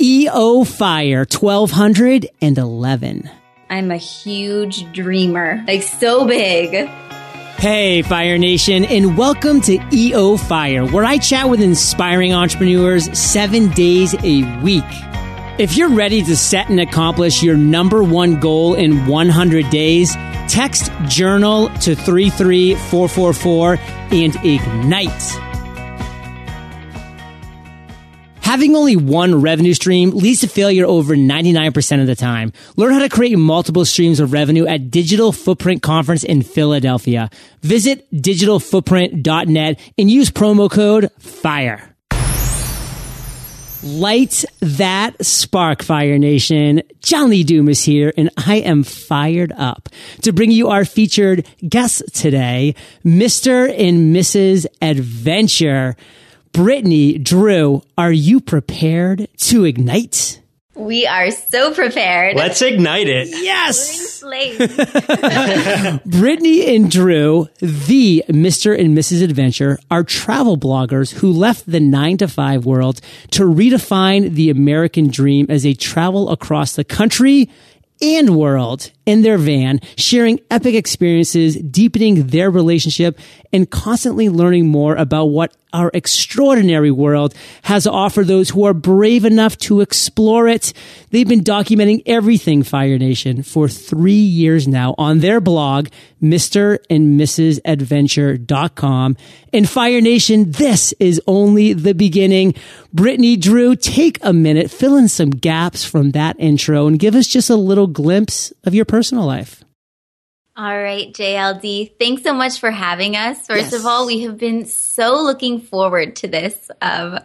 EO Fire 1211. I'm a huge dreamer, like so big. Hey, Fire Nation, and welcome to EO Fire, where I chat with inspiring entrepreneurs seven days a week. If you're ready to set and accomplish your number one goal in 100 days, text journal to 33444 and ignite. Having only one revenue stream leads to failure over 99% of the time. Learn how to create multiple streams of revenue at Digital Footprint Conference in Philadelphia. Visit digitalfootprint.net and use promo code FIRE. Light that spark, Fire Nation. John Lee is here, and I am fired up to bring you our featured guest today, Mr. and Mrs. Adventure. Brittany, Drew, are you prepared to ignite? We are so prepared. Let's ignite it. Yes! Late. Brittany and Drew, the Mr. and Mrs. Adventure, are travel bloggers who left the nine to five world to redefine the American dream as they travel across the country and world in their van, sharing epic experiences, deepening their relationship, and constantly learning more about what our extraordinary world has to offer those who are brave enough to explore it. They've been documenting everything Fire Nation for three years now on their blog, Mr. and Mrs. Adventure.com. And Fire Nation, this is only the beginning. Brittany Drew, take a minute, fill in some gaps from that intro and give us just a little glimpse of your personal life. All right, JLD. Thanks so much for having us. First Yes. of all, we have been so looking forward to this. Um,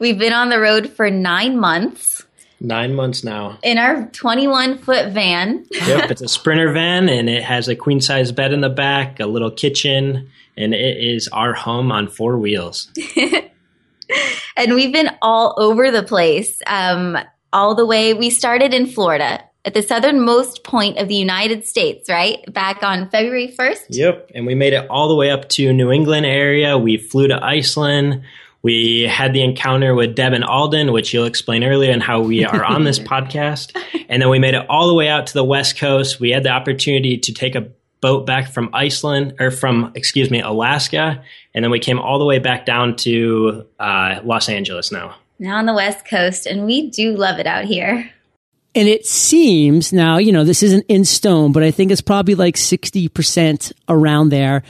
we've been on the road for nine months Nine months now. in our 21 foot van. Yep, it's a sprinter van and it has a queen size bed in the back, a little kitchen, and it is our home on four wheels. and we've been all over the place. Um, all the way, we started in Florida at the southernmost point of the United States, right? Back on February 1st. Yep, and we made it all the way up to New England area. We flew to Iceland. We had the encounter with Deb and Alden, which you'll explain earlier, and how we are on this podcast. And then we made it all the way out to the West Coast. We had the opportunity to take a boat back from Iceland, or from, excuse me, Alaska. And then we came all the way back down to uh, Los Angeles now. Now on the West Coast, and we do love it out here. And it seems now, you know, this isn't in stone, but I think it's probably like 60% around there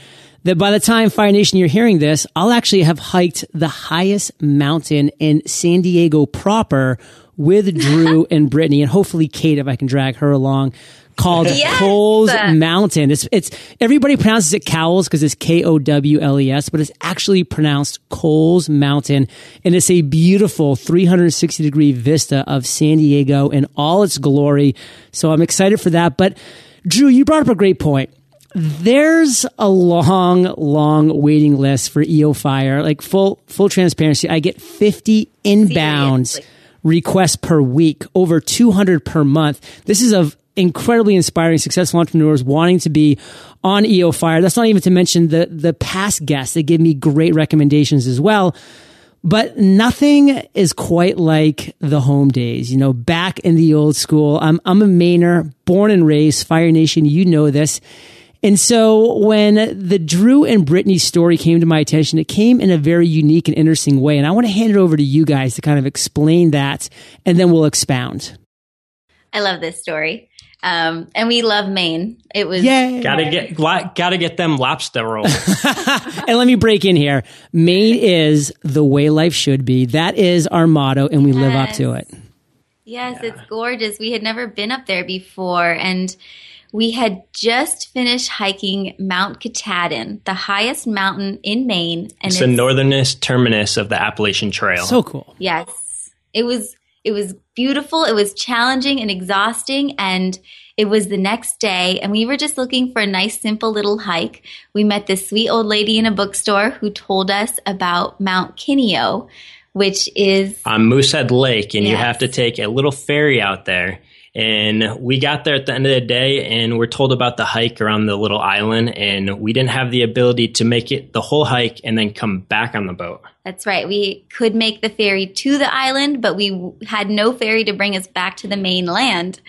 that by the time Fire Nation you're hearing this, I'll actually have hiked the highest mountain in San Diego proper with Drew and Brittany and hopefully Kate if I can drag her along called Yes! Coles Mountain. It's it's everybody pronounces it Cowles because it's K O W L E S, but it's actually pronounced Coles Mountain, and it's a beautiful 360 degree vista of San Diego in all its glory. So I'm excited for that. But Drew, you brought up a great point. There's a long, long waiting list for EO Fire. Like full full transparency, I get 50 inbounds Seriously. requests per week, over 200 per month. This is of incredibly inspiring, successful entrepreneurs wanting to be on EO Fire. That's not even to mention the, the past guests that give me great recommendations as well. But nothing is quite like the home days, you know, back in the old school. I'm, I'm a Mainer, born and raised, Fire Nation. You know this. And so when the Drew and Brittany story came to my attention, it came in a very unique and interesting way. And I want to hand it over to you guys to kind of explain that and then we'll expound. I love this story. Um, and we love Maine. It was Yay. Gotta get la- gotta get them lobster rolls. and let me break in here. Maine is the way life should be. That is our motto, and we live up to it. Yes, it's gorgeous. We had never been up there before, and we had just finished hiking Mount Katahdin, the highest mountain in Maine, and it's the northernest terminus of the Appalachian Trail. So cool. Yes. It was it was beautiful, it was challenging and exhausting and it was the next day and we were just looking for a nice simple little hike. We met this sweet old lady in a bookstore who told us about Mount Kineo, which is on Moosehead Lake, and you have to take a little ferry out there. And we got there at the end of the day and we're told about the hike around the little island. And we didn't have the ability to make it the whole hike and then come back on the boat. That's right. We could make the ferry to the island, but we had no ferry to bring us back to the mainland.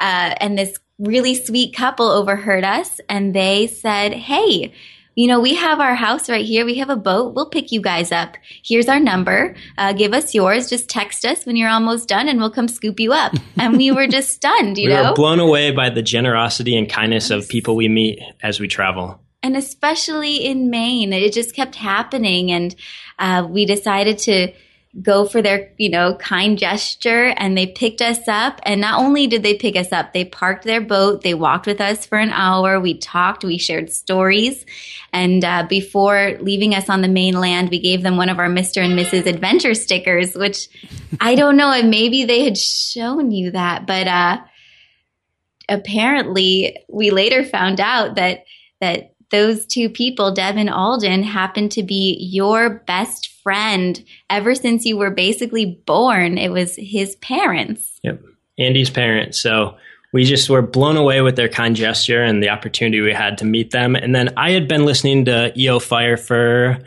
Uh, and this really sweet couple overheard us and they said, Hey, you know, we have our house right here. We have a boat. We'll pick you guys up. Here's our number. Uh, give us yours. Just text us when you're almost done and we'll come scoop you up. And we were just stunned, you we know? were blown away by the generosity and kindness of people we meet as we travel. And especially in Maine, it just kept happening. And uh, we decided to go for their, you know, kind gesture and they picked us up. And not only did they pick us up, they parked their boat. They walked with us for an hour. We talked, we shared stories. And uh, before leaving us on the mainland, we gave them one of our Mr. and Mrs. Adventure stickers, which I don't know, and maybe they had shown you that, but uh, apparently we later found out that that those two people, Deb and Alden, happened to be your best friend ever since you were basically born. It was his parents. Yep. Andy's parents. So we just were blown away with their kind gesture and the opportunity we had to meet them. And then I had been listening to EO Fire for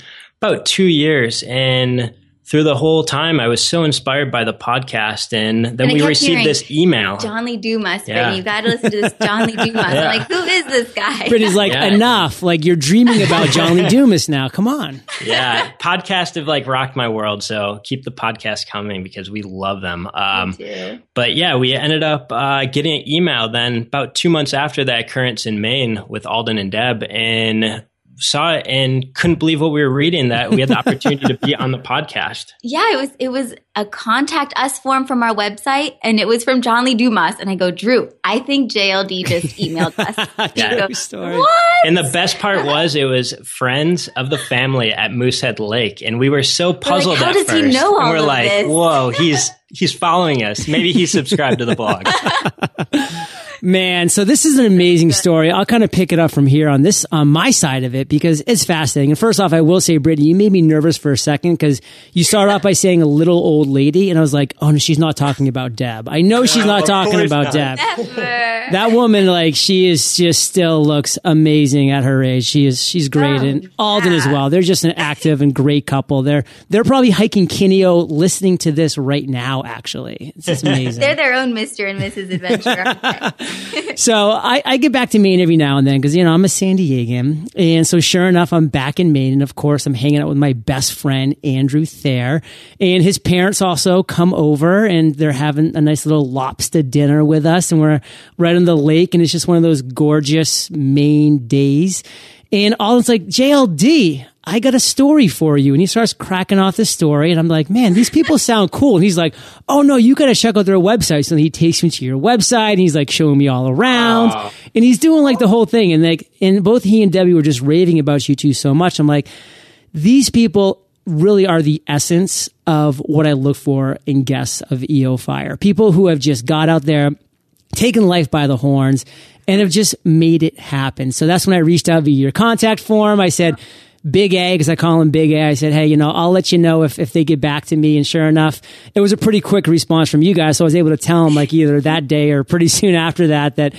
about two years and through the whole time, I was so inspired by the podcast, and then And we received hearing, this email. John Lee Dumas, Yeah. Brittany. You got to listen to this John Lee Dumas. Yeah. I'm like, who is this guy? Brittany's like, Yeah. enough. Like you're dreaming about John Lee Dumas now. Come on. yeah, podcast have like rocked my world. So keep the podcast coming because we love them. Um, too. but yeah, we ended up uh, getting an email then about two months after that occurrence in Maine with Alden and Deb, and saw it and couldn't believe what we were reading. That we had the opportunity to be on the podcast. Yeah, it was it was a contact us form from our website, and it was from John Lee Dumas. And I go, Drew, I think JLD just emailed us. Yeah. goes, Story. what? And the best part was it was friends of the family at Moosehead Lake, and we were so puzzled how at does he know all and we're of like, this? "Whoa, he's he's following us. Maybe he's subscribed to the blog." Man, so this is an amazing story. I'll kind of pick it up from here on this, on my side of it, because it's fascinating. And first off, I will say, Brittany, you made me nervous for a second because you started off by saying a little old lady, and I was like, oh no, she's not talking about Deb. I know she's not talking about not. Deb. Never. That woman, like, she is just still looks amazing at her age. She is, she's great. Oh, and Alden as well. They're just an active and great couple. They're, they're probably hiking Kineo listening to this right now, actually. It's just amazing. They're their own Mr. and Mrs. Adventure. So I, I get back to Maine every now and then because, you know, I'm a San Diegan. And so sure enough, I'm back in Maine. And of course, I'm hanging out with my best friend, Andrew Thayer. And his parents also come over and they're having a nice little lobster dinner with us. And we're right on the lake. And it's just one of those gorgeous Maine days. And all it's like, JLD, I got a story for you. And he starts cracking off the story. And I'm like, man, these people sound cool. And he's like, oh no, you got to check out their website. So he takes me to your website and he's like showing me all around and he's doing like the whole thing. And like, and both he and Debbie were just raving about you two so much. I'm like, these people really are the essence of what I look for in guests of EO Fire. People who have just got out there, taken life by the horns, and have just made it happen. So that's when I reached out via your contact form. I said, Big A, because I call him Big A. I said, hey, you know, I'll let you know if, if they get back to me. And sure enough, it was a pretty quick response from you guys. So I was able to tell them like either that day or pretty soon after that, that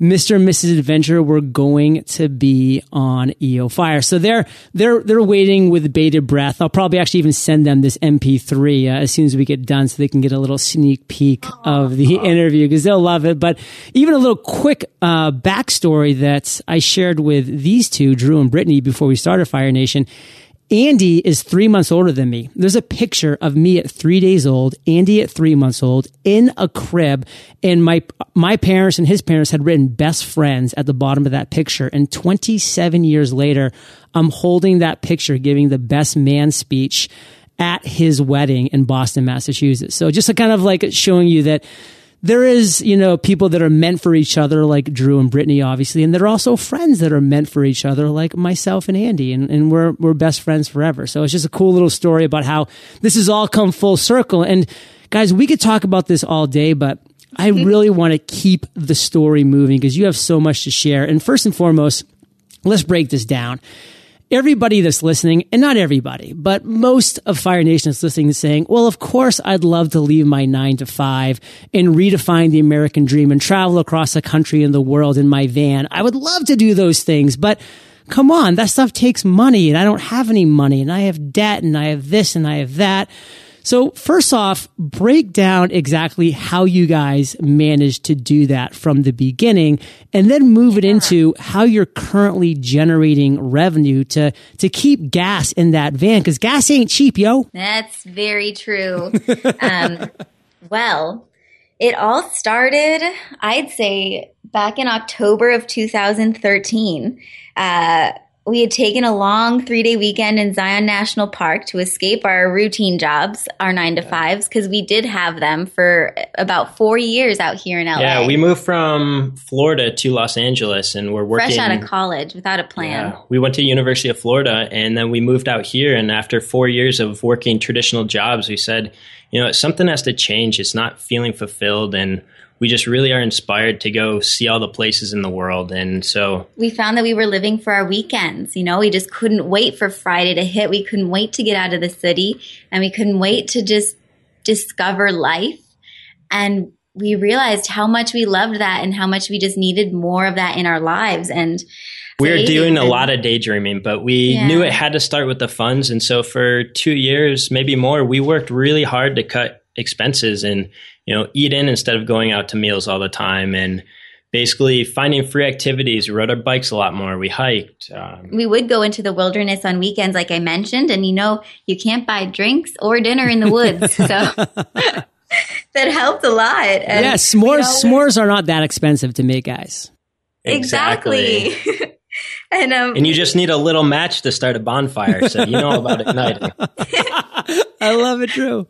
Mr. and Mrs. Adventure were going to be on EO Fire. So they're, they're, they're waiting with bated breath. I'll probably actually even send them this MP3 uh, as soon as we get done so they can get a little sneak peek of the interview because they'll love it. But even a little quick, uh, backstory that I shared with these two, Drew and Brittany, before we started Fire Nation. Andy is three months older than me. There's a picture of me at three days old, Andy at three months old, in a crib, and my my parents and his parents had written "best friends" at the bottom of that picture. And 27 years later, I'm holding that picture, giving the best man speech at his wedding in Boston, Massachusetts. So just kind of like showing you that there is, you know, people that are meant for each other, like Drew and Brittany, obviously, and there are also friends that are meant for each other, like myself and Andy, and, and we're we're best friends forever. So it's just a cool little story about how this has all come full circle. And guys, we could talk about this all day, but I really want to keep the story moving because you have so much to share. And first and foremost, let's break this down everybody that's listening, and not everybody, but most of Fire Nation is listening and saying, well, of course, I'd love to leave my nine to five and redefine the American dream and travel across the country and the world in my van. I would love to do those things, but come on, that stuff takes money and I don't have any money and I have debt and I have this and I have that. So first off, break down exactly how you guys managed to do that from the beginning and then move it into how you're currently generating revenue to, to keep gas in that van because gas ain't cheap, yo. That's very true. um, well, it all started, I'd say, back in October of 2013. Uh, we had taken a long three day weekend in Zion National Park to escape our routine jobs, our nine to fives, because we did have them for about four years out here in LA. Yeah, we moved from Florida to Los Angeles and we're working. Fresh out of college without a plan. Yeah, we went to University of Florida and then we moved out here. And after four years of working traditional jobs, we said, you know, something has to change. It's not feeling fulfilled. And we just really are inspired to go see all the places in the world. And so we found that we were living for our weekends. You know, we just couldn't wait for Friday to hit. We couldn't wait to get out of the city and we couldn't wait to just discover life. And we realized how much we loved that and how much we just needed more of that in our lives. And we were doing a lot of daydreaming, but we yeah. knew it had to start with the funds. And so for two years, maybe more, we worked really hard to cut expenses and you know, eat in instead of going out to meals all the time and basically finding free activities. We rode our bikes a lot more. We hiked. Um, we would go into the wilderness on weekends, like I mentioned, and you know, you can't buy drinks or dinner in the woods. so that helped a lot. And, yeah, s'mores, you know, s'mores are not that expensive to make, guys. Exactly. exactly. and um, and you just need a little match to start a bonfire, so you know about igniting. I love it, Drew.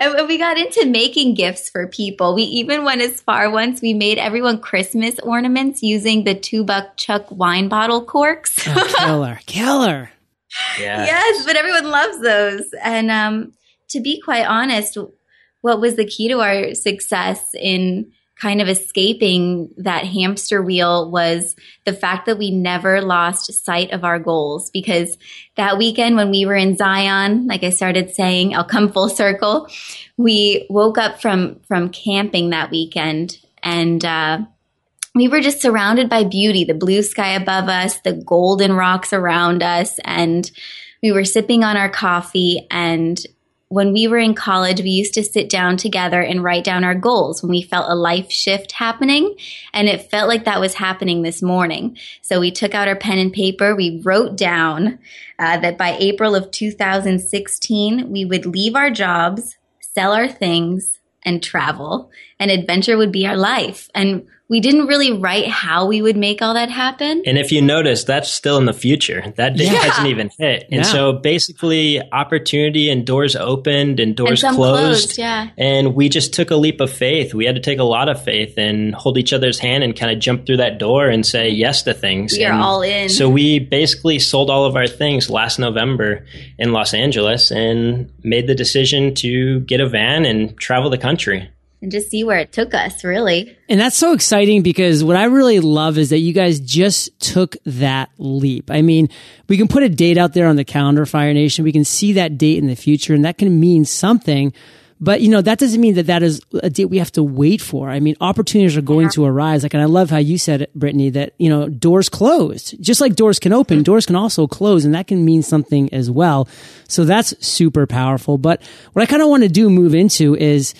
And we got into making gifts for people. We even went as far once we made everyone Christmas ornaments using the two buck chuck wine bottle corks. oh, killer, killer. Yeah. Yes, but everyone loves those. And um, to be quite honest, what was the key to our success in kind of escaping that hamster wheel was the fact that we never lost sight of our goals because that weekend when we were in Zion, like I started saying, I'll come full circle. We woke up from, from camping that weekend and, uh, we were just surrounded by beauty, the blue sky above us, the golden rocks around us, and we were sipping on our coffee and when we were in college, we used to sit down together and write down our goals when we felt a life shift happening. And it felt like that was happening this morning. So we took out our pen and paper. We wrote down uh, that by April of 2016, we would leave our jobs, sell our things, and travel. And adventure would be our life. And we didn't really write how we would make all that happen. And if you notice, that's still in the future. That day yeah. hasn't even hit. And yeah. so basically, opportunity and doors opened and doors and closed. closed. Yeah. And we just took a leap of faith. We had to take a lot of faith and hold each other's hand and kind of jump through that door and say yes to things. We and are all in. So we basically sold all of our things last November in Los Angeles and made the decision to get a van and travel the country and just see where it took us, really. And that's so exciting because what I really love is that you guys just took that leap. I mean, we can put a date out there on the calendar, Fire Nation. We can see that date in the future, and that can mean something. But you know that doesn't mean that that is a date we have to wait for. I mean, opportunities are going yeah. to arise. Like, and I love how you said it, Brittany, that you know doors closed. Just like doors can open, doors can also close, and that can mean something as well. So that's super powerful. But what I kind of want to do move into is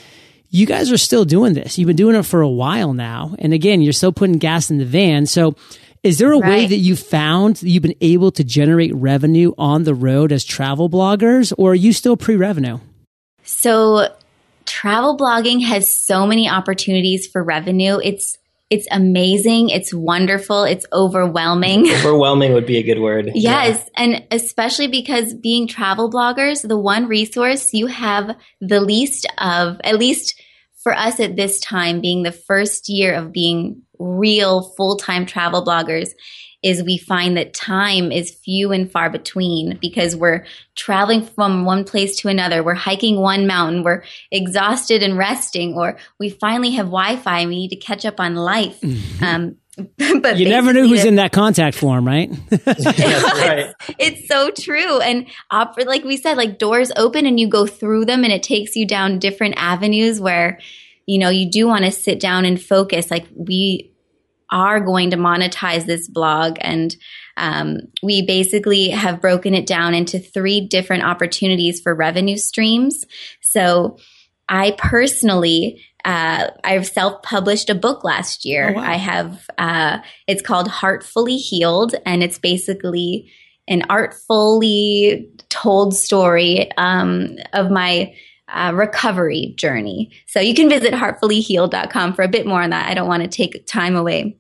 you guys are still doing this. You've been doing it for a while now. And again, you're still putting gas in the van. So is there a right. way that you found that you've been able to generate revenue on the road as travel bloggers or are you still pre-revenue? So travel blogging has so many opportunities for revenue. It's it's amazing. It's wonderful. It's overwhelming. Overwhelming would be a good word. yes. Yeah. And especially because being travel bloggers, the one resource you have the least of, at least for us at this time, being the first year of being real full time travel bloggers, is we find that time is few and far between because we're traveling from one place to another. We're hiking one mountain. We're exhausted and resting, or we finally have Wi Fi and we need to catch up on life. Mm-hmm. Um, but You never knew who's the- in that contact form, right? That's right. it's so true and op- like we said like doors open and you go through them and it takes you down different avenues where you know you do want to sit down and focus like we are going to monetize this blog and um, we basically have broken it down into three different opportunities for revenue streams so i personally uh, I've self-published a book last year. Oh, wow. I have. Uh, it's called Heartfully Healed, and it's basically an artfully told story um, of my uh, recovery journey. So you can visit heartfullyhealed.com for a bit more on that. I don't want to take time away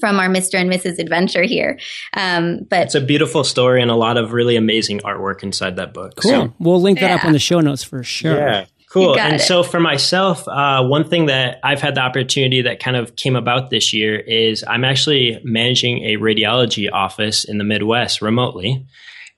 from our Mr. and Mrs. Adventure here. Um, but It's a beautiful story and a lot of really amazing artwork inside that book. Cool. So- we'll link that up Yeah. on the show notes for sure. Yeah. Cool. And it. so for myself, uh, one thing that I've had the opportunity that kind of came about this year is I'm actually managing a radiology office in the Midwest remotely.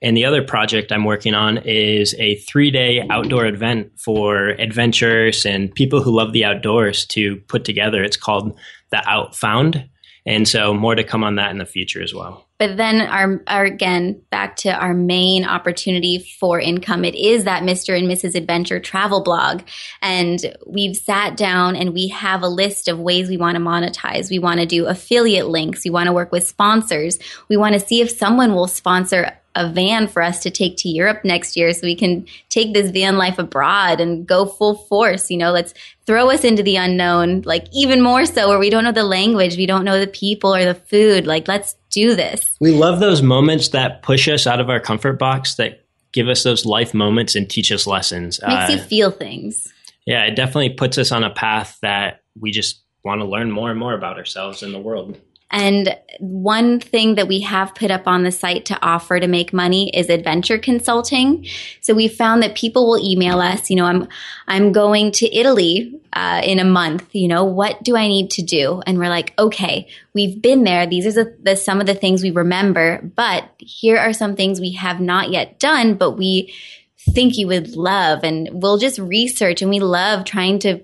And the other project I'm working on is a three day outdoor event for adventurers and people who love the outdoors to put together. It's called the Outfound. And so more to come on that in the future as well. But then our, our again back to our main opportunity for income. It is that Mr. and Mrs. Adventure travel blog. And we've sat down and we have a list of ways we want to monetize. We want to do affiliate links. We want to work with sponsors. We want to see if someone will sponsor a van for us to take to Europe next year so we can take this van life abroad and go full force. You know, let's throw us into the unknown, like even more so where we don't know the language, we don't know the people or the food. Like, let's do this. We love those moments that push us out of our comfort box, that give us those life moments and teach us lessons. Makes you Uh, feel things. yeah, it definitely puts us on a path that we just want to learn more and more about ourselves and the world. And one thing that we have put up on the site to offer to make money is adventure consulting. So we found that people will email us, you know, I'm, I'm going to Italy, uh, in a month, you know, what do I need to do? And we're like, okay, we've been there. These are the, the some of the things we remember, but here are some things we have not yet done, but we think you would love. And we'll just research and we love trying to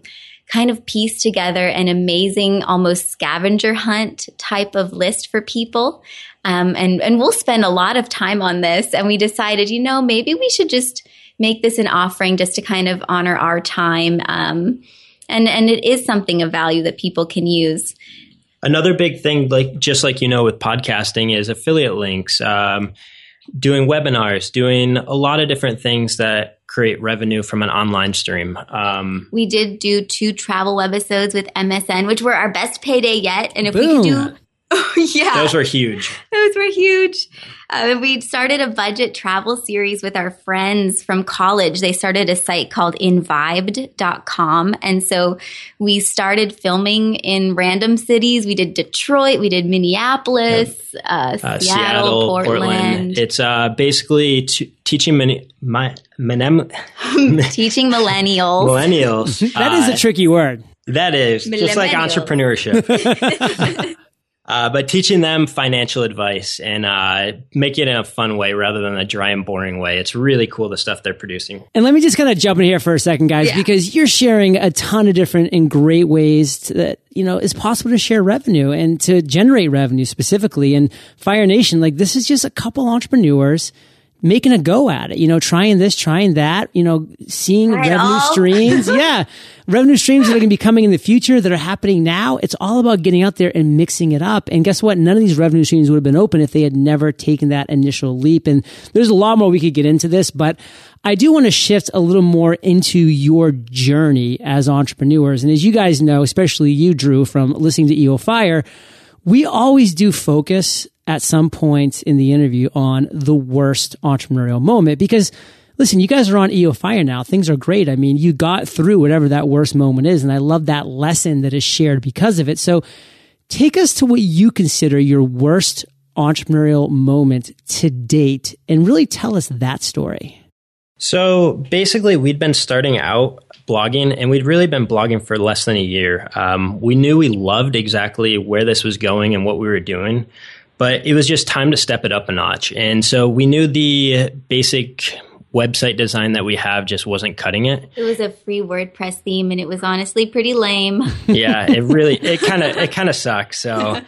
kind of piece together an amazing, almost scavenger hunt type of list for people. Um, and, and we'll spend a lot of time on this. And we decided, you know, maybe we should just make this an offering just to kind of honor our time. Um, and, and it is something of value that people can use. Another big thing, like just like you know with podcasting, is affiliate links, um, doing webinars, doing a lot of different things that create revenue from an online stream. Um, We did do two travel webisodes with MSN, which were our best payday yet. And if we Boom. could do, oh, yeah. those were huge. Those were huge. Uh, we started a budget travel series with our friends from college. They started a site called invibed.com. And so we started filming in random cities. We did Detroit, we did Minneapolis, uh, Uh, Seattle, Portland, It's uh, basically t- teaching many, my, menem- teaching millennials. millennials. That is uh, a tricky word. That is just like entrepreneurship. uh, but teaching them financial advice and uh, make it in a fun way rather than a dry and boring way. It's really cool the stuff they're producing. And let me just kind of jump in here for a second, guys, Yeah. because you're sharing a ton of different and great ways to, that, you know, it's possible to share revenue and to generate revenue specifically. And Fire Nation, like this is just a couple entrepreneurs making a go at it, you know, trying this, trying that, you know, seeing Try revenue streams. yeah. Revenue streams that are going to be coming in the future that are happening now. It's all about getting out there and mixing it up. And guess what? None of these revenue streams would have been open if they had never taken that initial leap. And there's a lot more we could get into this, but I do want to shift a little more into your journey as entrepreneurs. And as you guys know, especially you, Drew, from listening to EO Fire, we always do focus at some point in the interview on the worst entrepreneurial moment because listen, you guys are on EO Fire now. Things are great. I mean, you got through whatever that worst moment is. And I love that lesson that is shared because of it. So take us to what you consider your worst entrepreneurial moment to date and really tell us that story. So basically, we'd been starting out blogging, and we'd really been blogging for less than a year. Um, we knew we loved exactly where this was going and what we were doing, but it was just time to step it up a notch. And so we knew the basic website design that we have just wasn't cutting it. It was a free WordPress theme and it was honestly pretty lame. yeah, it really it kind of it kind of sucks. So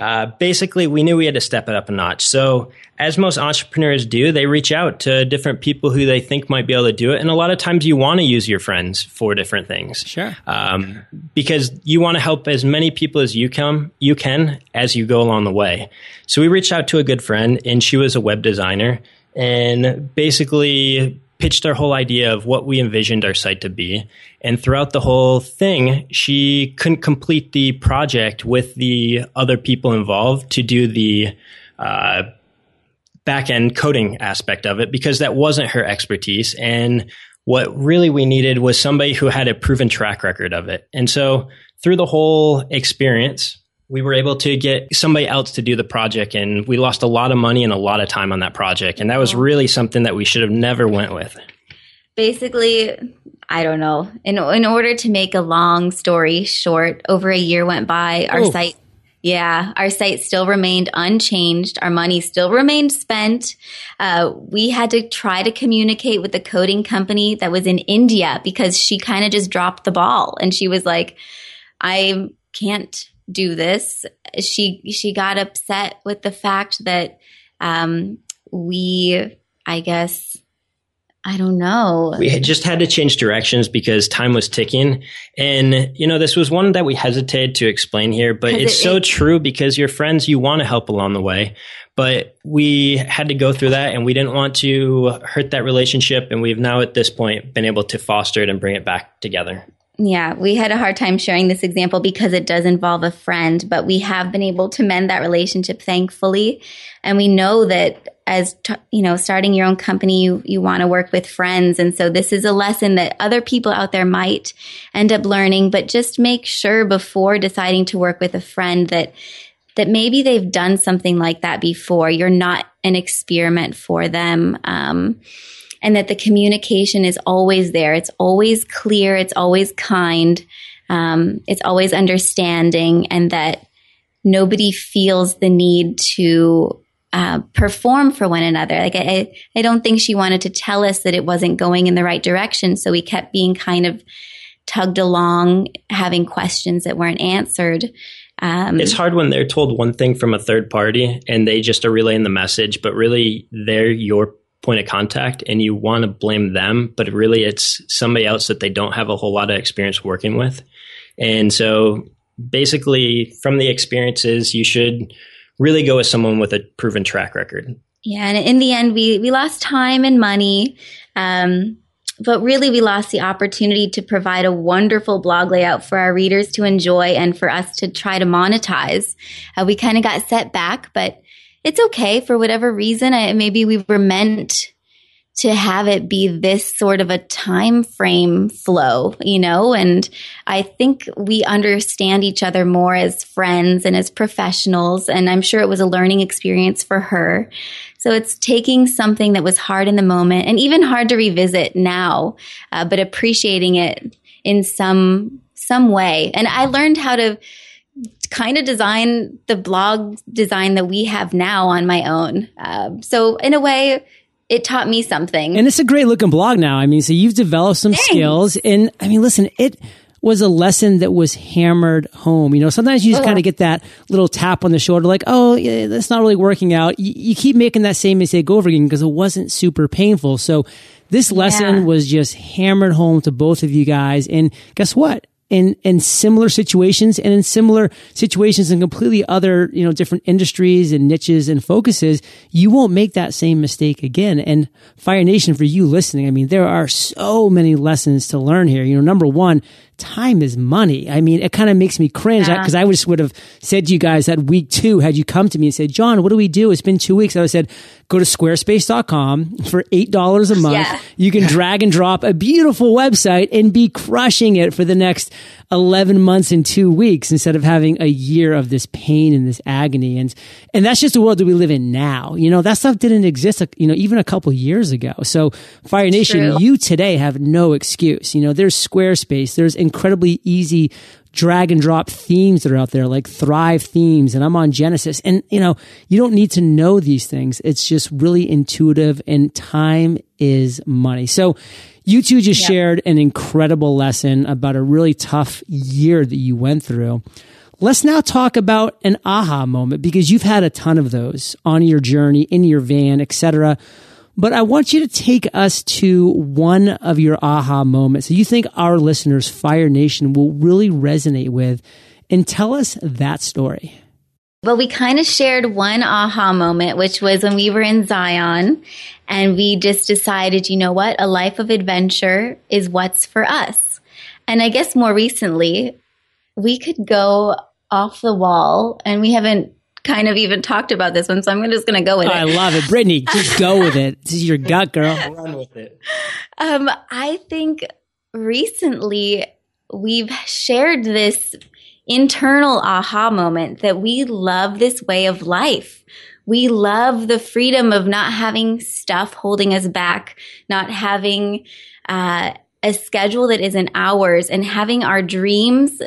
uh, basically, we knew we had to step it up a notch. So, as most entrepreneurs do, they reach out to different people who they think might be able to do it. And a lot of times, you want to use your friends for different things. Sure. Um, because you want to help as many people as you can, you can as you go along the way. So, we reached out to a good friend, and she was a web designer, and basically pitched our whole idea of what we envisioned our site to be. And throughout the whole thing, she couldn't complete the project with the other people involved to do the uh, back end coding aspect of it because that wasn't her expertise. And what really we needed was somebody who had a proven track record of it. And so through the whole experience, we were able to get somebody else to do the project and we lost a lot of money and a lot of time on that project and that was really something that we should have never went with. Basically i don't know. In, in order to make a long story short over a year went by our site yeah our site still remained unchanged our money still remained spent. Uh, we had to try to communicate with the coding company that was in india because she kind of just dropped the ball and she was like i can't do this. She she got upset with the fact that um, we, I guess, I don't know. We had just had to change directions because time was ticking. And, you know, this was one that we hesitated to explain here, but it's it- so it- true because your friends, you want to help along the way. But we had to go through that and we didn't want to hurt that relationship. And we've now at this point been able to foster it and bring it back together. Yeah, we had a hard time sharing this example because it does involve a friend, but we have been able to mend that relationship, thankfully. And we know that as t- you know, starting your own company, you, you want to work with friends. And so this is a lesson that other people out there might end up learning, but just make sure before deciding to work with a friend that that maybe they've done something like that before. You're not an experiment for them. Um, and that the communication is always there. It's always clear. It's always kind. Um, it's always understanding, and that nobody feels the need to uh, perform for one another. Like I, I don't think she wanted to tell us that it wasn't going in the right direction, so we kept being kind of tugged along, having questions that weren't answered. Um, It's hard when they're told one thing from a third party and they just are relaying the message, but really they're your point of contact and you want to blame them, but really it's somebody else that they don't have a whole lot of experience working with. And so basically from the experiences, you should really go with someone with a proven track record. Yeah, and in the end, we we lost time and money, um, but really we lost the opportunity to provide a wonderful blog layout for our readers to enjoy and for us to try to monetize. Uh, we kind of got set back, but it's okay for whatever reason. I, maybe we were meant to have it be this sort of a time frame flow, you know, and I think we understand each other more as friends and as professionals. And I'm sure it was a learning experience for her. So it's taking something that was hard in the moment and even hard to revisit now, uh, but appreciating it in some some way. And I learned how to kind of design the blog design that we have now on my own. Um, so in a way, it taught me something. And it's a great looking blog now. I mean, so you've developed some Thanks. skills. And I mean, listen, it was a lesson that was hammered home. You know, sometimes you just kind of get that little tap on the shoulder, like, oh, yeah, that's not really working out. You, you keep making that same mistake over again because it wasn't super painful. So this lesson Yeah. was just hammered home to both of you guys. And guess what? In in similar situations and in similar situations in completely other you know different industries and niches and focuses you won't make that same mistake again. And fire nation for you listening i mean there are so many lessons to learn here. You know number one time is money. I mean it kind of makes me cringe. Yeah. because I, just would have said to you guys that week two had you come to me and said john what do we do? It's been two weeks. I would have said go to squarespace.com for eight dollars a month. Yeah. you can drag and drop a beautiful website and be crushing it for the next 11 months and two weeks instead of having a year of this pain and this agony. And, and that's just the world that we live in now. You know, that stuff didn't exist, you know, even a couple years ago. So Fire Nation, True. you today have no excuse. You know, there's Squarespace. There's incredibly easy drag and drop themes that are out there like Thrive themes and I'm on Genesis. And, you know, you don't need to know these things. It's just really intuitive and time is money. So you two just Yeah. shared an incredible lesson about a really tough year that you went through. Let's now talk about an aha moment because you've had a ton of those on your journey, in your van, etc. But I want you to take us to one of your aha moments that you think our listeners, Fire Nation, will really resonate with and tell us that story. Well, we kind of shared one aha moment, which was when we were in Zion and we just decided, you know what? A life of adventure is what's for us. And I guess more recently, we could go off the wall and we haven't kind of even talked about this one, so I'm just going to go with it. I love it. Brittany, just go with it. This is your gut, girl. Run with it. Um, I think recently we've shared this internal aha moment that we love this way of life. We love the freedom of not having stuff holding us back, not having uh, a schedule that isn't ours, and having our dreams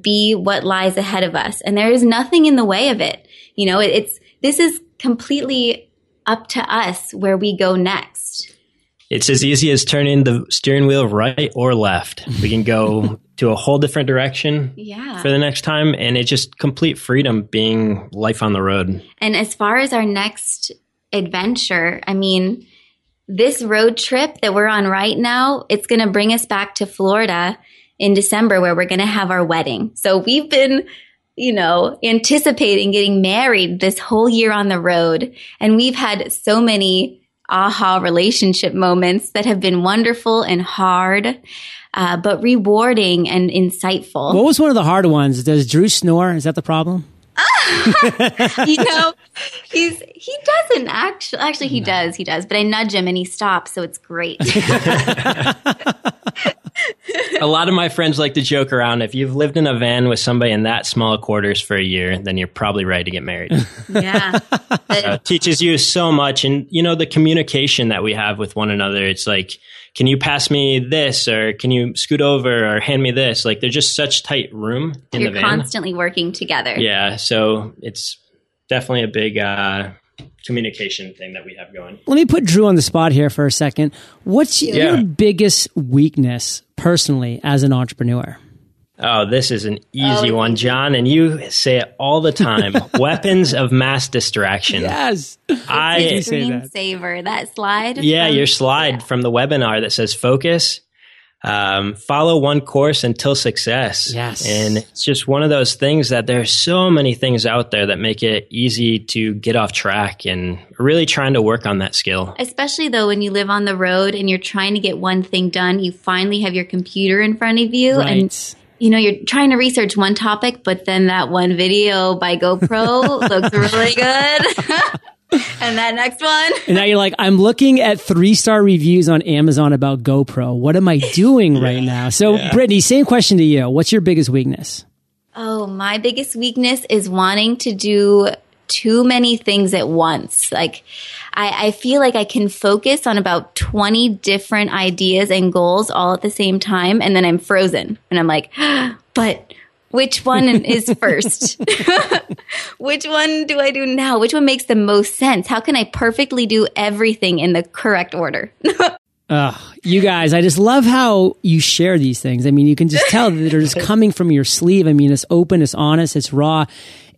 be what lies ahead of us. And there is nothing in the way of it. You know, it, it's this is completely up to us where we go next. It's as easy as turning the steering wheel right or left. We can go to a whole different direction Yeah. for the next time, and it's just complete freedom being life on the road. And as far as our next adventure, I mean, this road trip that we're on right now, it's going to bring us back to Florida in December where we're going to have our wedding. So we've been, you know, anticipating getting married this whole year on the road. And we've had so many aha relationship moments that have been wonderful and hard, uh, but rewarding and insightful. What was one of the hard ones? Does Drew snore? Is that the problem? you know, he's he doesn't actually. Actually, he does. He does. But I nudge him and he stops, so it's great. a lot of my friends like to joke around. If you've lived in a van with somebody in that small quarters for a year, then you're probably ready to get married. yeah, But- it teaches you so much, and you know the communication that we have with one another. It's like, can you pass me this, or can you scoot over, or hand me this? Like, they're just such tight room in you're the van. constantly working together. Yeah, so it's definitely a big uh, communication thing that we have going. Let me put Drew on the spot here for a second. What's your Yeah. biggest weakness personally as an entrepreneur? Oh, this is an easy Oh, one, John, and you say it all the time. Weapons of mass distraction. Yes. I you say that? Screensaver, that slide. yeah, from- your slide yeah. from the webinar that says focus. Um, follow one course until success. Yes. And it's just one of those things that there's so many things out there that make it easy to get off track and really trying to work on that skill. Especially though, when you live on the road and you're trying to get one thing done, you finally have your computer in front of you, and you know you're trying to research one topic, but then that one video by GoPro looks really good, and that next one. And now you're like, I'm looking at three star reviews on Amazon about GoPro. What am I doing right now? So, Brittany, same question to you. What's your biggest weakness? Oh, my biggest weakness is wanting to do too many things at once. Like, I, I feel like I can focus on about 20 different ideas and goals all at the same time, and then I'm frozen. And I'm like, but which one is first? which one do I do now? Which one makes the most sense? How can I perfectly do everything in the correct order? Ugh, you guys, I just love how you share these things. I mean, you can just tell that they're just coming from your sleeve. I mean, it's open, it's honest, it's raw,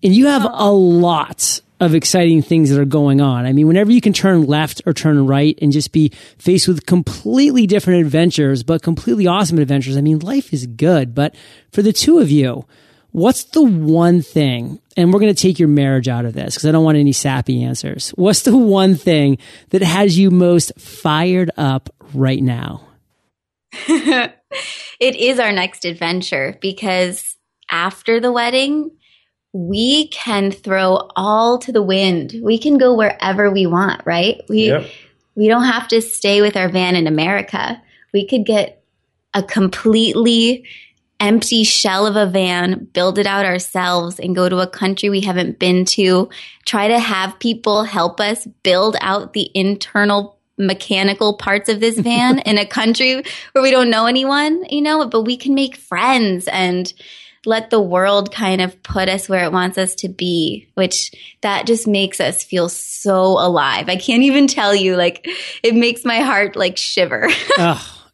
and you have a lot of exciting things that are going on. I mean, whenever you can turn left or turn right and just be faced with completely different adventures, but completely awesome adventures, I mean, life is good. But for the two of you, what's the one thing, and we're going to take your marriage out of this because I don't want any sappy answers. What's the one thing that has you most fired up right now? it is our next adventure because after the wedding, we can throw all to the wind. We can go wherever we want, right? We we don't have to stay with our van in America. We could get a completely empty shell of a van, build it out ourselves and go to a country we haven't been to, try to have people help us build out the internal mechanical parts of this van in a country where we don't know anyone, you know, but we can make friends and let the world kind of put us where it wants us to be, which that just makes us feel so alive. I can't even tell you, like, it makes my heart like shiver.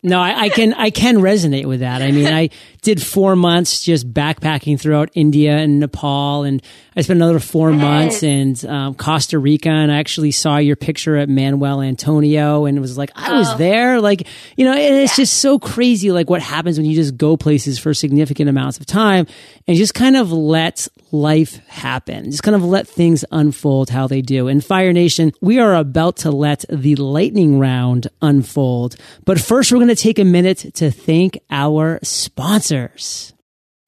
No, I, I, can I can resonate with that. I mean, I did four months just backpacking throughout India and Nepal, and I spent another four months in um, Costa Rica. And I actually saw your picture at Manuel Antonio, and it was like I was oh. there. Like you know, and it's yeah. just so crazy, like what happens when you just go places for significant amounts of time and just kind of let life happen. Just kind of let things unfold how they do. In Fire Nation, we are about to let the lightning round unfold. But first, we're going to take a minute to thank our sponsors.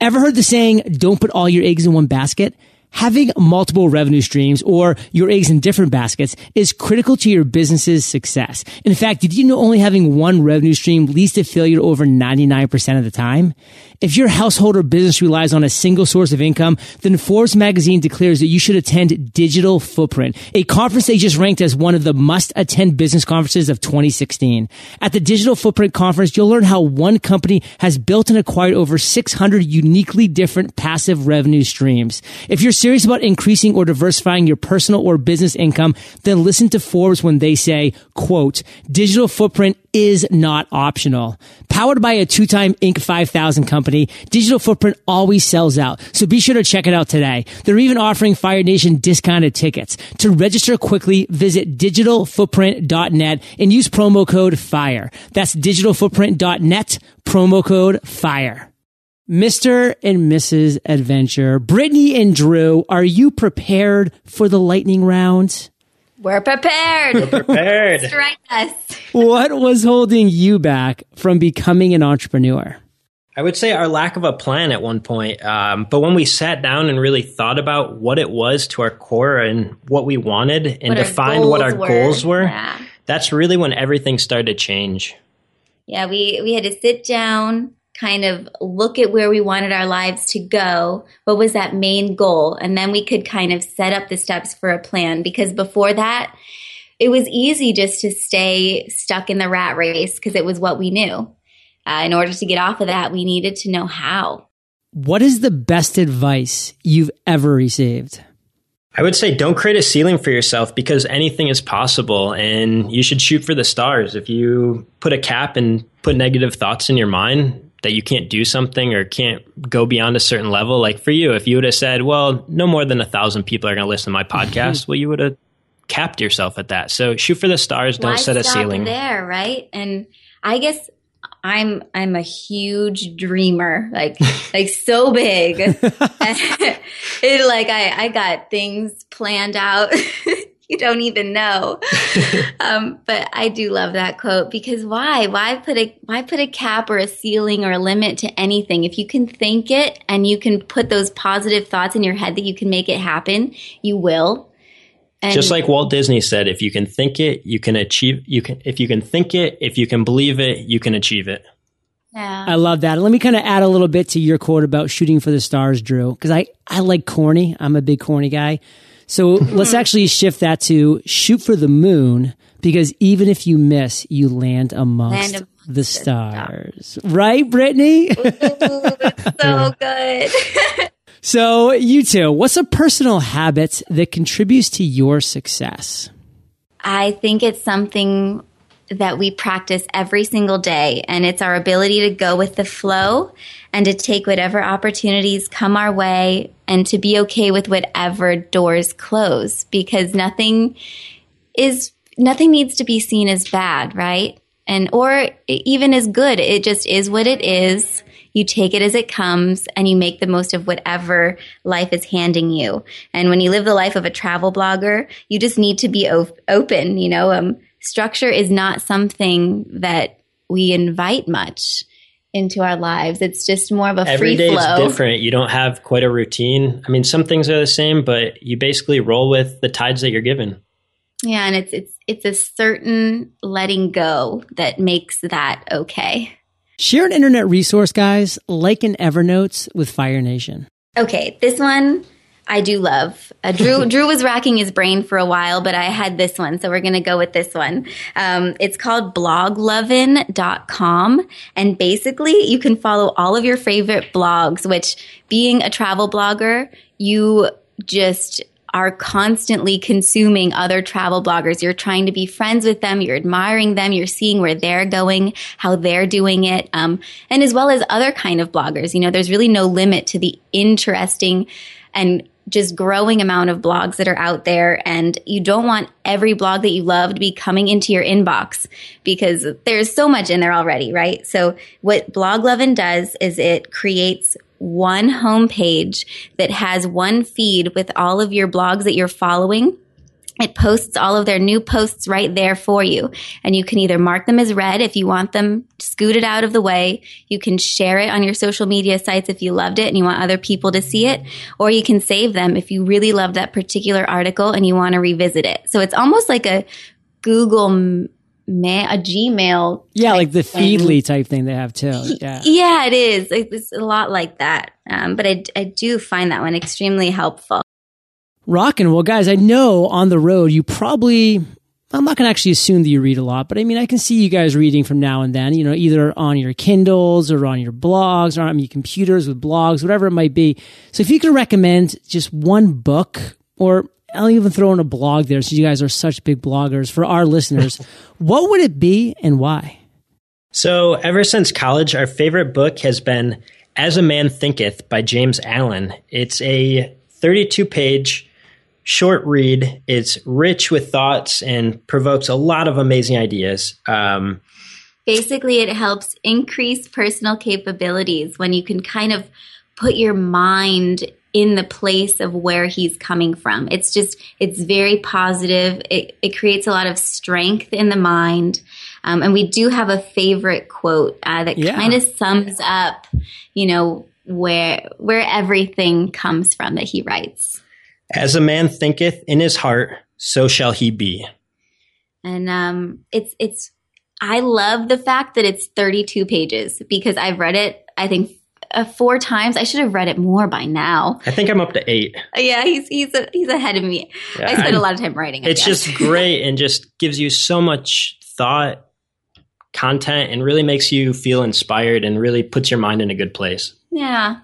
Ever heard the saying, don't put all your eggs in one basket? Having multiple revenue streams or your eggs in different baskets is critical to your business's success. In fact, did you know only having one revenue stream leads to failure over 99% of the time? If your household or business relies on a single source of income, then Forbes magazine declares that you should attend Digital Footprint, a conference they just ranked as one of the must attend business conferences of 2016. At the Digital Footprint conference, you'll learn how one company has built and acquired over 600 uniquely different passive revenue streams. If you're serious about increasing or diversifying your personal or business income, then listen to Forbes when they say, quote, digital footprint is not optional. Powered by a two-time Inc. 5000 company, Digital Footprint always sells out. So be sure to check it out today. They're even offering Fire Nation discounted tickets. To register quickly, visit digitalfootprint.net and use promo code FIRE. That's digitalfootprint.net, promo code FIRE. Mr. and Mrs. Adventure, Brittany and Drew, are you prepared for the lightning round? We're prepared. We're prepared. Strike us. what was holding you back from becoming an entrepreneur? I would say our lack of a plan at one point. Um, but when we sat down and really thought about what it was to our core and what we wanted and what defined what our were. goals were, yeah. that's really when everything started to change. Yeah, we, we had to sit down, kind of look at where we wanted our lives to go. What was that main goal? And then we could kind of set up the steps for a plan because before that, it was easy just to stay stuck in the rat race because it was what we knew. Uh, in order to get off of that, we needed to know how. What is the best advice you've ever received? I would say don't create a ceiling for yourself because anything is possible and you should shoot for the stars. If you put a cap and put negative thoughts in your mind, that you can't do something or can't go beyond a certain level. Like for you, if you would have said, well, no more than a thousand people are going to listen to my podcast, well, you would have capped yourself at that. So shoot for the stars. Don't Why set a ceiling there. Right. And I guess I'm, I'm a huge dreamer, like, like so big. it like, I, I got things planned out you don't even know. um, but I do love that quote because why? Why put a why put a cap or a ceiling or a limit to anything? If you can think it and you can put those positive thoughts in your head that you can make it happen, you will. And Just like Walt Disney said, if you can think it, you can achieve. You can if you can think it, if you can believe it, you can achieve it. Yeah. I love that. Let me kind of add a little bit to your quote about shooting for the stars, Drew, because I, I like corny. I'm a big corny guy. So let's actually shift that to shoot for the moon because even if you miss, you land amongst, land the stars. Right, Brittany? Ooh, so good. so you two, what's a personal habit that contributes to your success? I think it's something that we practice every single day, and it's our ability to go with the flow and to take whatever opportunities come our way and to be okay with whatever doors close because nothing is nothing needs to be seen as bad, right? And or even as good. It just is what it is. You take it as it comes and you make the most of whatever life is handing you. And when you live the life of a travel blogger, you just need to be op- open, you know, um, structure is not something that we invite much into our lives. It's just more of a Every free flow. Every day is different. You don't have quite a routine. I mean, some things are the same, but you basically roll with the tides that you're given. Yeah, and it's it's it's a certain letting go that makes that okay. Share an internet resource, guys, like in Evernote with Fire Nation. Okay, this one I do love. Uh, Drew Drew was racking his brain for a while, but I had this one, so we're going to go with this one. Um, it's called bloglovin.com, and basically you can follow all of your favorite blogs. Which, being a travel blogger, you just are constantly consuming other travel bloggers. You're trying to be friends with them. You're admiring them. You're seeing where they're going, how they're doing it. Um, and as well as other kind of bloggers. You know, there's really no limit to the interesting and just growing amount of blogs that are out there and you don't want every blog that you love to be coming into your inbox because there's so much in there already, right? So what Blog Lovin' does is it creates one homepage that has one feed with all of your blogs that you're following it posts all of their new posts right there for you. And you can either mark them as read if you want them scooted out of the way. You can share it on your social media sites if you loved it and you want other people to see it. Or you can save them if you really love that particular article and you want to revisit it. So it's almost like a Google man, a Gmail. Yeah, like the Feedly type thing they have too. Yeah, yeah, it is. It's a lot like that. Um, but I, I do find that one extremely helpful. Rocking. Well, guys, I know on the road you probably, I'm not going to actually assume that you read a lot, but I mean, I can see you guys reading from now and then, you know, either on your Kindles or on your blogs or on your computers with blogs, whatever it might be. So if you could recommend just one book or I'll even throw in a blog there since you guys are such big bloggers for our listeners, what would it be and why? So ever since college, our favorite book has been As a Man Thinketh by James Allen. It's a 32 page short read. It's rich with thoughts and provokes a lot of amazing ideas. Um, Basically, it helps increase personal capabilities when you can kind of put your mind in the place of where he's coming from. It's just, it's very positive. It, it creates a lot of strength in the mind. Um, and we do have a favorite quote uh, that yeah. kind of sums up, you know, where where everything comes from that he writes. As a man thinketh in his heart, so shall he be. And um, it's it's I love the fact that it's 32 pages because I've read it. I think uh, four times. I should have read it more by now. I think I'm up to eight. Yeah, he's he's a, he's ahead of me. Yeah, I spent a lot of time writing. it. it's just great and just gives you so much thought, content, and really makes you feel inspired and really puts your mind in a good place. Yeah,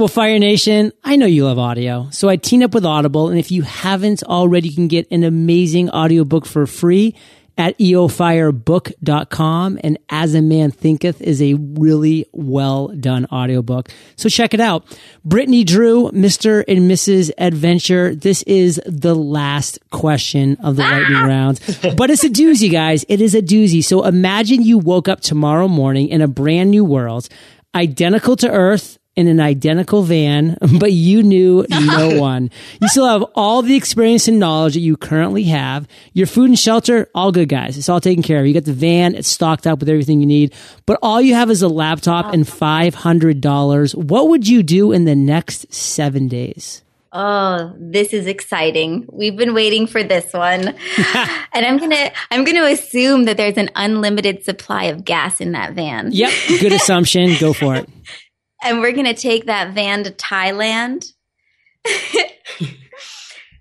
well, Fire Nation, I know you love audio, so I teamed up with Audible, and if you haven't already, you can get an amazing audiobook for free at eofirebook.com. And As a Man Thinketh is a really well done audiobook. So check it out. Brittany Drew, Mr. and Mrs. Adventure. This is the last question of the lightning round, but it's a doozy, guys. It is a doozy. So imagine you woke up tomorrow morning in a brand new world, identical to Earth in an identical van, but you knew no one. You still have all the experience and knowledge that you currently have. Your food and shelter, all good guys. It's all taken care of. You got the van, it's stocked up with everything you need, but all you have is a laptop and $500. What would you do in the next seven days? Oh, this is exciting. We've been waiting for this one. and I'm going to I'm going to assume that there's an unlimited supply of gas in that van. Yep, good assumption. Go for it and we're going to take that van to Thailand.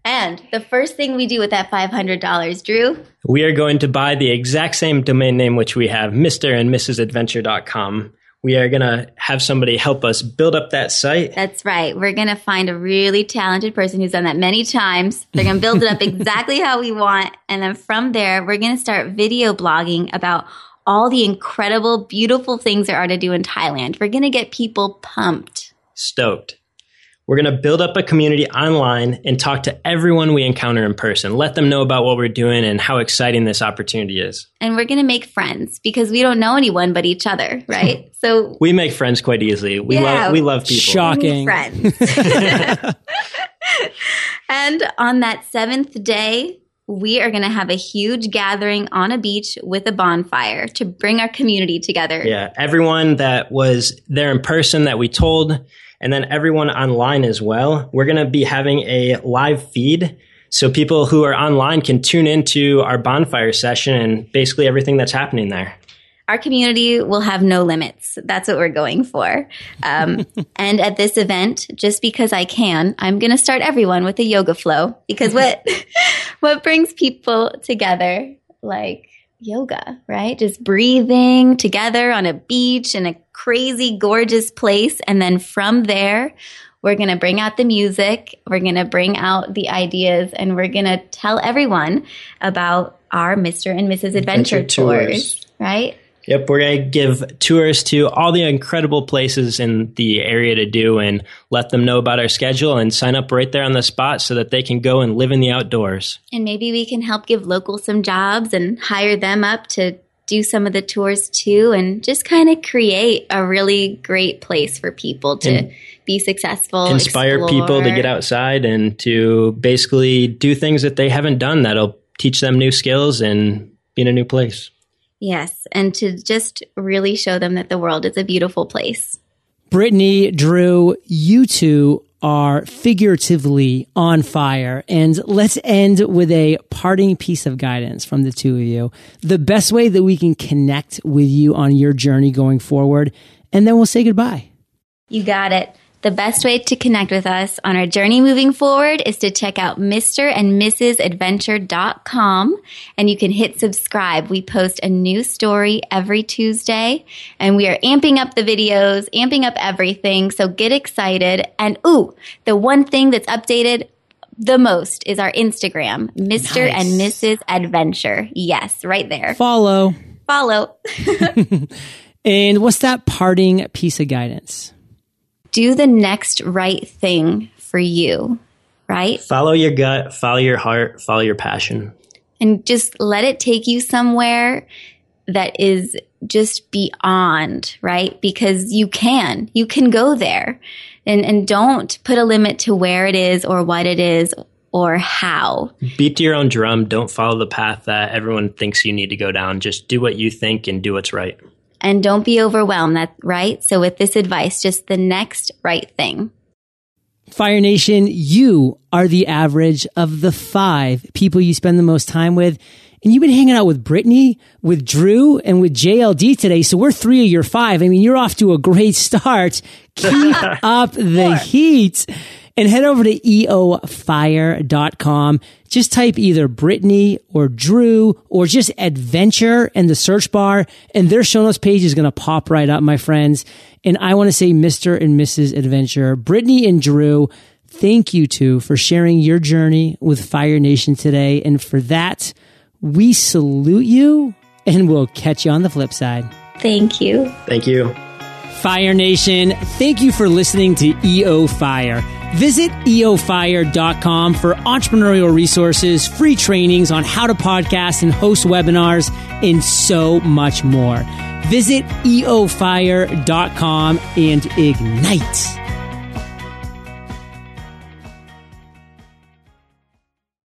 and the first thing we do with that $500, Drew? We are going to buy the exact same domain name which we have, Mr. and Mrs. Adventure.com. We are going to have somebody help us build up that site. That's right. We're going to find a really talented person who's done that many times. They're going to build it up exactly how we want. And then from there, we're going to start video blogging about all the incredible, beautiful things there are to do in Thailand. We're going to get people pumped. Stoked. We're going to build up a community online and talk to everyone we encounter in person. Let them know about what we're doing and how exciting this opportunity is. And we're going to make friends because we don't know anyone but each other, right? So we make friends quite easily. We yeah, love we love people. Shocking. Friends. and on that seventh day, we are going to have a huge gathering on a beach with a bonfire to bring our community together. Yeah, everyone that was there in person that we told, and then everyone online as well. We're going to be having a live feed. So people who are online can tune into our bonfire session and basically everything that's happening there our community will have no limits. That's what we're going for. Um, and at this event, just because I can, I'm going to start everyone with a yoga flow because what, what brings people together like yoga, right? Just breathing together on a beach in a crazy, gorgeous place. And then from there, We're going to bring out the music, we're going to bring out the ideas, and we're going to tell everyone about our Mr. and Mrs. Adventure, Adventure tours. tours, right? Yep, we're going to give tours to all the incredible places in the area to do and let them know about our schedule and sign up right there on the spot so that they can go and live in the outdoors. And maybe we can help give locals some jobs and hire them up to do some of the tours too and just kind of create a really great place for people to And be successful, Inspire people to get outside and to basically do things that they haven't done that'll teach them new skills and be in a new place. Yes, and to just really show them that the world is a beautiful place. Brittany, Drew, you two are figuratively on fire. And let's end with a parting piece of guidance from the two of you. The best way that we can connect with you on your journey going forward. And then we'll say goodbye. You got it. The best way to connect with us on our journey moving forward is to check out Mr. and Mrs. Adventure.com and you can hit subscribe. We post a new story every Tuesday and we are amping up the videos, amping up everything. So get excited. And ooh, the one thing that's updated the most is our Instagram, Mr. Nice. and Mrs. Adventure. Yes, right there. Follow. Follow. And what's that parting piece of guidance? Do the next right thing for you, right? Follow your gut, follow your heart, follow your passion. and just let it take you somewhere that is just beyond, right? Because you can, you can go there and, and don't put a limit to where it is or what it is or how. Beat to your own drum. Don't follow the path that everyone thinks you need to go down. Just do what you think and do what's right. And don't be overwhelmed, that right? So with this advice, just the next right thing. Fire Nation, you are the average of the five people you spend the most time with. And you've been hanging out with Brittany, with Drew, and with JLD today. So we're three of your five. I mean, you're off to a great start. Keep up the heat and head over to eofire.com. Just type either Brittany or Drew or just adventure in the search bar and their show notes page is going to pop right up, my friends. And I want to say Mr. and Mrs. Adventure, Brittany and Drew, thank you two for sharing your journey with Fire Nation today. And for that, we salute you and we'll catch you on the flip side. Thank you. Thank you. Fire Nation, thank you for listening to EO Fire. Visit eofire.com for entrepreneurial resources, free trainings on how to podcast and host webinars, and so much more. Visit eofire.com and ignite.